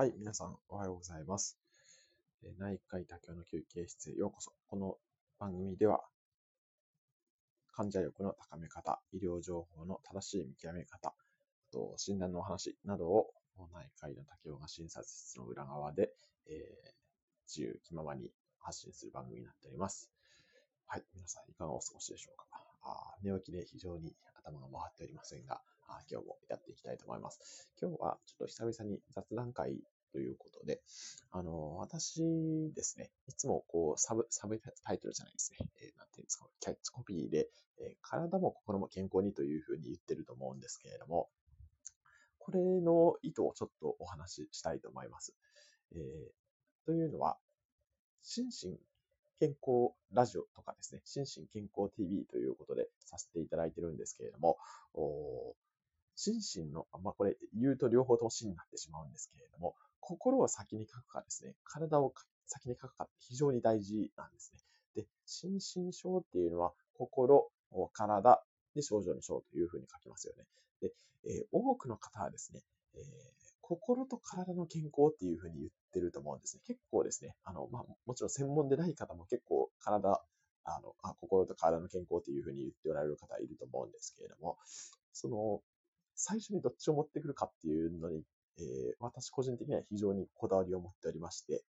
はい、皆さんおはようございます。内科医多教の休憩室へようこそ。この番組では、患者力の高め方、医療情報の正しい見極め方、と診断のお話などを内科医の多教が診察室の裏側で、えー、自由気ままに発信する番組になっております。はい、皆さんいかがお過ごしでしょうか。あ寝起きで非常に頭が回っておりませんが、今日もやっていきたいと思います。今日はちょっと久々に雑談会ということで、あの、私ですね、いつもこう、サブ、サブタイトルじゃないですね、えー、なんていうんですか、キャッチコピーで、えー、体も心も健康にというふうに言ってると思うんですけれども、これの意図をちょっとお話ししたいと思います。えー、というのは、心身健康ラジオとかですね、心身健康 TV ということでさせていただいてるんですけれども、心身の、まあ、これ言うと両方とも死になってしまうんですけれども、心を先に書くかですね、体を先に書くかって非常に大事なんですね。で、心身症っていうのは、心、体で症状の症というふうに書きますよね。で、えー、多くの方はですね、えー、心と体の健康っていうふうに言ってると思うんですね。結構ですね、あの、まあ、もちろん専門でない方も結構体、あの、あ心と体の健康っていうふうに言っておられる方いると思うんですけれども、その、最初にどっちを持ってくるかっていうのに、えー、私個人的には非常にこだわりを持っておりまして、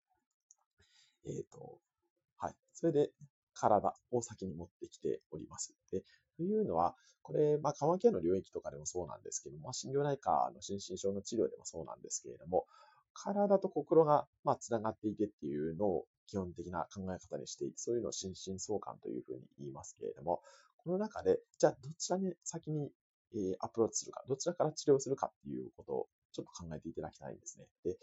えっ、ー、と、はい。それで、体を先に持ってきております。で、というのは、これ、まあ、緩和ケアの領域とかでもそうなんですけども、心療内科の心身症の治療でもそうなんですけれども、体と心が、まあ、つながっていてっていうのを基本的な考え方にしていて、そういうのを心身相関というふうに言いますけれども、この中で、じゃあどちらに先にえアプローチするか、どちらから治療するかっていうことをちょっと考えていただきたいんですね。で、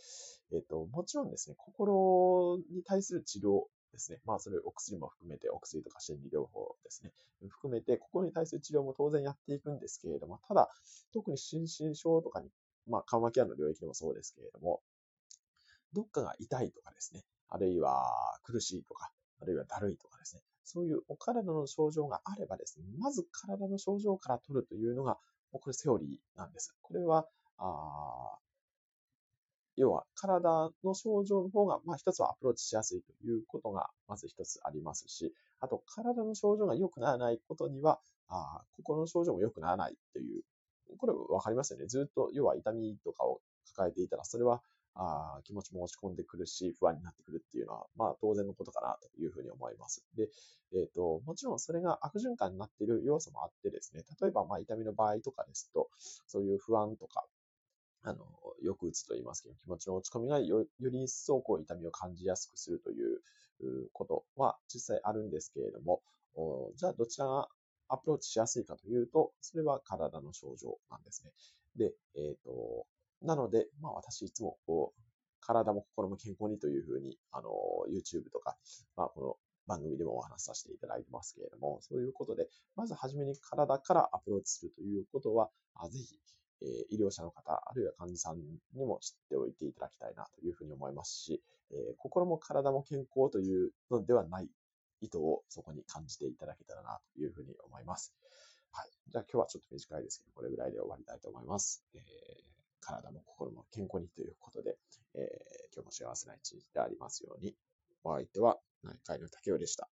えっ、ー、と、もちろんですね、心に対する治療ですね。まあ、それお薬も含めて、お薬とか心理療法ですね。含めて、心に対する治療も当然やっていくんですけれども、ただ、特に心身症とかに、まあ、緩和ケアの領域でもそうですけれども、どっかが痛いとかですね、あるいは苦しいとか、あるいはだるいとかですね、そういうお体の症状があればですね、まず体の症状から取るというのが、これセオリーなんです。これは、あ要は体の症状の方が、まあ一つはアプローチしやすいということがまず一つありますし、あと体の症状が良くならないことには、あ心の症状も良くならないという、これわかりますよね。ずっと要は痛みとかを抱えていたら、それはあ気持ちも落ち込んでくるし、不安になってくるっていうのは、まあ当然のことかなというふうに思います。で、えっ、ー、と、もちろんそれが悪循環になっている要素もあってですね、例えばまあ痛みの場合とかですと、そういう不安とか、あの、よく打つと言いますけど、気持ちの落ち込みがよより一層こう痛みを感じやすくするということは実際あるんですけれども、じゃあどちらがアプローチしやすいかというと、それは体の症状なんですね。で、えっ、ー、と、なので、まあ私いつもこう、体も心も健康にというふうに、あの、YouTube とか、まあこの番組でもお話しさせていただいてますけれども、そういうことで、まずはじめに体からアプローチするということは、あぜひ、えー、医療者の方、あるいは患者さんにも知っておいていただきたいなというふうに思いますし、えー、心も体も健康というのではない意図をそこに感じていただけたらなというふうに思います。はい。じゃあ今日はちょっと短いですけど、これぐらいで終わりたいと思います。えー体も心も健康にということで、えー、今日も幸せな一日でありますように。お相手は内科医の竹雄でした。